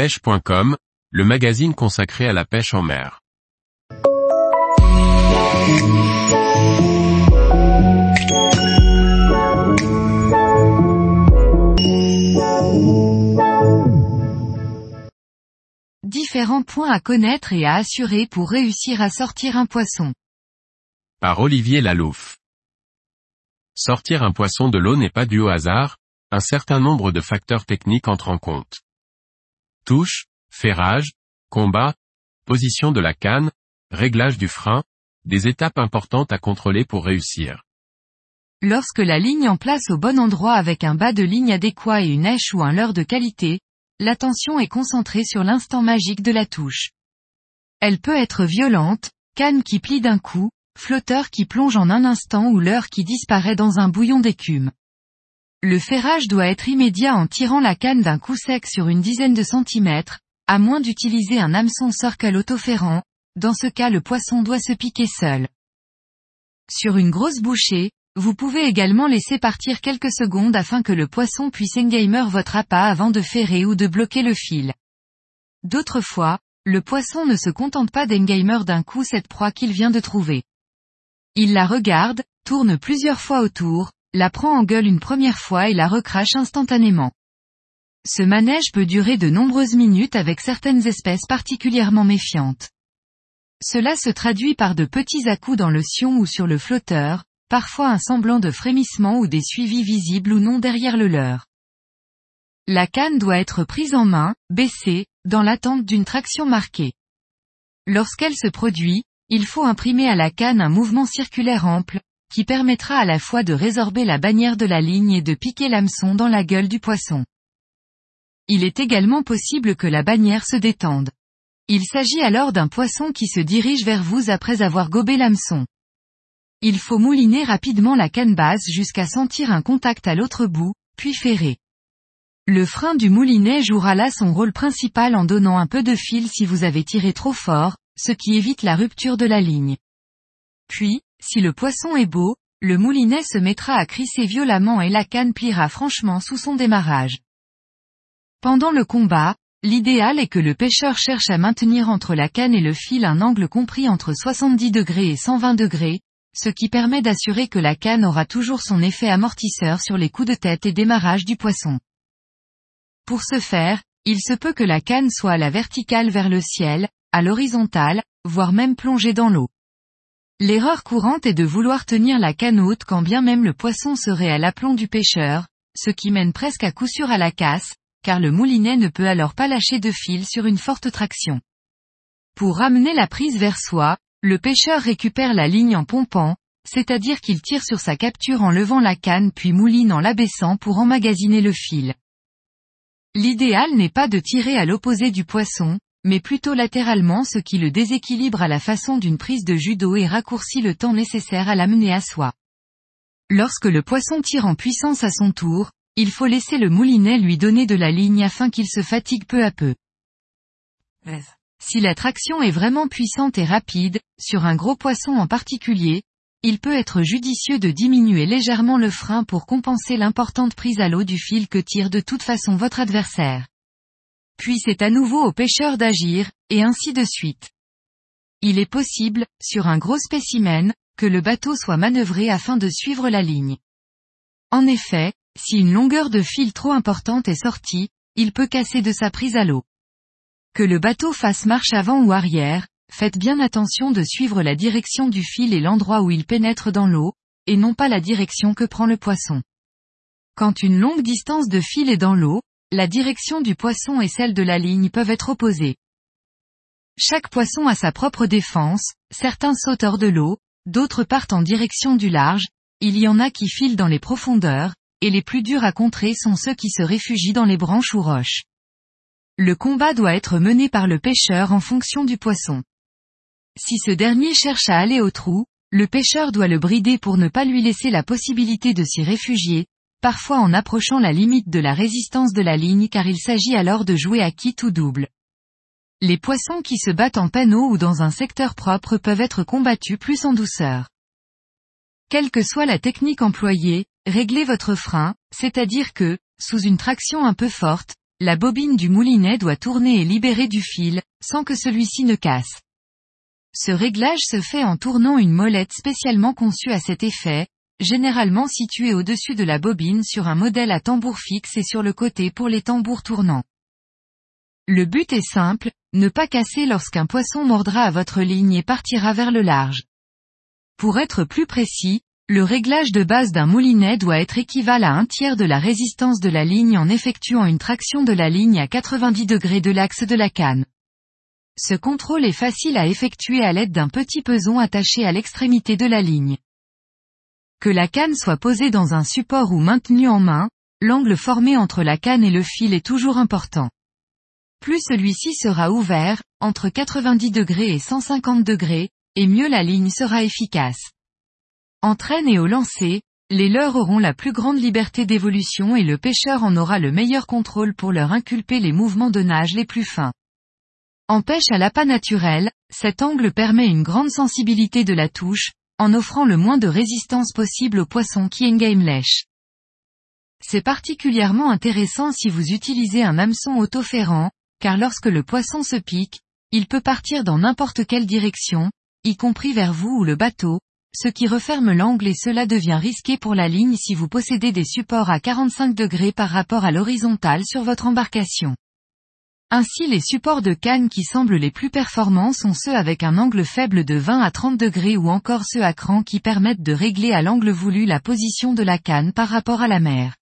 pêche.com, le magazine consacré à la pêche en mer. Différents points à connaître et à assurer pour réussir à sortir un poisson. Par Olivier Lalouf. Sortir un poisson de l'eau n'est pas dû au hasard, un certain nombre de facteurs techniques entrent en compte. Touche, ferrage, combat, position de la canne, réglage du frein, des étapes importantes à contrôler pour réussir. Lorsque la ligne en place au bon endroit avec un bas de ligne adéquat et une èche ou un leurre de qualité, l'attention est concentrée sur l'instant magique de la touche. Elle peut être violente, canne qui plie d'un coup, flotteur qui plonge en un instant ou leurre qui disparaît dans un bouillon d'écume. Le ferrage doit être immédiat en tirant la canne d'un coup sec sur une dizaine de centimètres, à moins d'utiliser un hameçon circle autoferrant, dans ce cas le poisson doit se piquer seul. Sur une grosse bouchée, vous pouvez également laisser partir quelques secondes afin que le poisson puisse engamer votre appât avant de ferrer ou de bloquer le fil. D'autres fois, le poisson ne se contente pas d'engamer d'un coup cette proie qu'il vient de trouver. Il la regarde, tourne plusieurs fois autour, la prend en gueule une première fois et la recrache instantanément. Ce manège peut durer de nombreuses minutes avec certaines espèces particulièrement méfiantes. Cela se traduit par de petits à-coups dans le sion ou sur le flotteur, parfois un semblant de frémissement ou des suivis visibles ou non derrière le leurre. La canne doit être prise en main, baissée, dans l'attente d'une traction marquée. Lorsqu'elle se produit, il faut imprimer à la canne un mouvement circulaire ample, qui permettra à la fois de résorber la bannière de la ligne et de piquer l'hameçon dans la gueule du poisson. Il est également possible que la bannière se détende. Il s'agit alors d'un poisson qui se dirige vers vous après avoir gobé l'hameçon. Il faut mouliner rapidement la canne basse jusqu'à sentir un contact à l'autre bout, puis ferrer. Le frein du moulinet jouera là son rôle principal en donnant un peu de fil si vous avez tiré trop fort, ce qui évite la rupture de la ligne. Puis, si le poisson est beau, le moulinet se mettra à crisser violemment et la canne pliera franchement sous son démarrage. Pendant le combat, l'idéal est que le pêcheur cherche à maintenir entre la canne et le fil un angle compris entre 70 degrés et 120 degrés, ce qui permet d'assurer que la canne aura toujours son effet amortisseur sur les coups de tête et démarrage du poisson. Pour ce faire, il se peut que la canne soit à la verticale vers le ciel, à l'horizontale, voire même plongée dans l'eau. L'erreur courante est de vouloir tenir la canne haute quand bien même le poisson serait à l'aplomb du pêcheur, ce qui mène presque à coup sûr à la casse, car le moulinet ne peut alors pas lâcher de fil sur une forte traction. Pour ramener la prise vers soi, le pêcheur récupère la ligne en pompant, c'est-à-dire qu'il tire sur sa capture en levant la canne puis mouline en l'abaissant pour emmagasiner le fil. L'idéal n'est pas de tirer à l'opposé du poisson, mais plutôt latéralement ce qui le déséquilibre à la façon d'une prise de judo et raccourcit le temps nécessaire à l'amener à soi. Lorsque le poisson tire en puissance à son tour, il faut laisser le moulinet lui donner de la ligne afin qu'il se fatigue peu à peu. Si la traction est vraiment puissante et rapide, sur un gros poisson en particulier, il peut être judicieux de diminuer légèrement le frein pour compenser l'importante prise à l'eau du fil que tire de toute façon votre adversaire puis c'est à nouveau au pêcheur d'agir, et ainsi de suite. Il est possible, sur un gros spécimen, que le bateau soit manœuvré afin de suivre la ligne. En effet, si une longueur de fil trop importante est sortie, il peut casser de sa prise à l'eau. Que le bateau fasse marche avant ou arrière, faites bien attention de suivre la direction du fil et l'endroit où il pénètre dans l'eau, et non pas la direction que prend le poisson. Quand une longue distance de fil est dans l'eau, la direction du poisson et celle de la ligne peuvent être opposées. Chaque poisson a sa propre défense, certains sautent hors de l'eau, d'autres partent en direction du large, il y en a qui filent dans les profondeurs, et les plus durs à contrer sont ceux qui se réfugient dans les branches ou roches. Le combat doit être mené par le pêcheur en fonction du poisson. Si ce dernier cherche à aller au trou, le pêcheur doit le brider pour ne pas lui laisser la possibilité de s'y réfugier, parfois en approchant la limite de la résistance de la ligne car il s'agit alors de jouer à quitte ou double. Les poissons qui se battent en panneau ou dans un secteur propre peuvent être combattus plus en douceur. Quelle que soit la technique employée, réglez votre frein, c'est-à-dire que, sous une traction un peu forte, la bobine du moulinet doit tourner et libérer du fil, sans que celui-ci ne casse. Ce réglage se fait en tournant une molette spécialement conçue à cet effet, généralement située au-dessus de la bobine sur un modèle à tambour fixe et sur le côté pour les tambours tournants. Le but est simple, ne pas casser lorsqu'un poisson mordra à votre ligne et partira vers le large. Pour être plus précis, le réglage de base d'un moulinet doit être équivalent à un tiers de la résistance de la ligne en effectuant une traction de la ligne à 90 degrés de l'axe de la canne. Ce contrôle est facile à effectuer à l'aide d'un petit peson attaché à l'extrémité de la ligne. Que la canne soit posée dans un support ou maintenue en main, l'angle formé entre la canne et le fil est toujours important. Plus celui-ci sera ouvert, entre 90 degrés et 150 degrés, et mieux la ligne sera efficace. En traîne et au lancer, les leurres auront la plus grande liberté d'évolution et le pêcheur en aura le meilleur contrôle pour leur inculper les mouvements de nage les plus fins. En pêche à l'appât naturel, cet angle permet une grande sensibilité de la touche, en offrant le moins de résistance possible aux poissons qui engame lèche. C'est particulièrement intéressant si vous utilisez un hameçon autoférant, car lorsque le poisson se pique, il peut partir dans n'importe quelle direction, y compris vers vous ou le bateau, ce qui referme l'angle et cela devient risqué pour la ligne si vous possédez des supports à 45 degrés par rapport à l'horizontale sur votre embarcation. Ainsi les supports de canne qui semblent les plus performants sont ceux avec un angle faible de 20 à 30 degrés ou encore ceux à cran qui permettent de régler à l'angle voulu la position de la canne par rapport à la mer.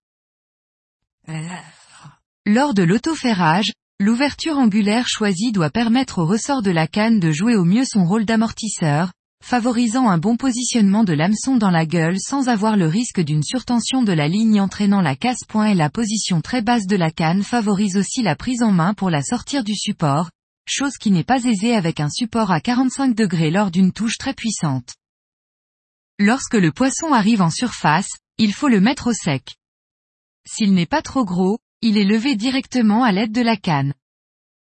Lors de l'autoferrage, l'ouverture angulaire choisie doit permettre au ressort de la canne de jouer au mieux son rôle d'amortisseur, favorisant un bon positionnement de l'hameçon dans la gueule sans avoir le risque d'une surtension de la ligne entraînant la casse-point et la position très basse de la canne favorise aussi la prise en main pour la sortir du support, chose qui n'est pas aisée avec un support à 45 degrés lors d'une touche très puissante. Lorsque le poisson arrive en surface, il faut le mettre au sec. S'il n'est pas trop gros, il est levé directement à l'aide de la canne.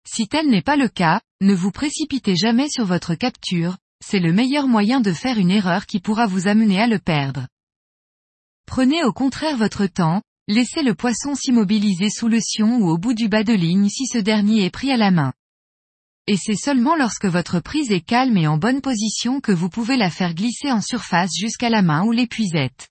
Si tel n'est pas le cas, ne vous précipitez jamais sur votre capture, c'est le meilleur moyen de faire une erreur qui pourra vous amener à le perdre. Prenez au contraire votre temps, laissez le poisson s'immobiliser sous le sion ou au bout du bas de ligne si ce dernier est pris à la main. Et c'est seulement lorsque votre prise est calme et en bonne position que vous pouvez la faire glisser en surface jusqu'à la main ou l'épuisette.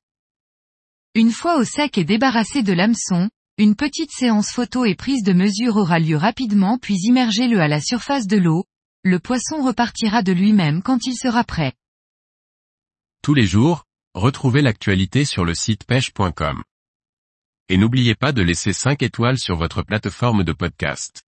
Une fois au sec et débarrassé de l'hameçon, une petite séance photo et prise de mesure aura lieu rapidement puis immergez-le à la surface de l'eau, le poisson repartira de lui-même quand il sera prêt. Tous les jours, retrouvez l'actualité sur le site pêche.com. Et n'oubliez pas de laisser 5 étoiles sur votre plateforme de podcast.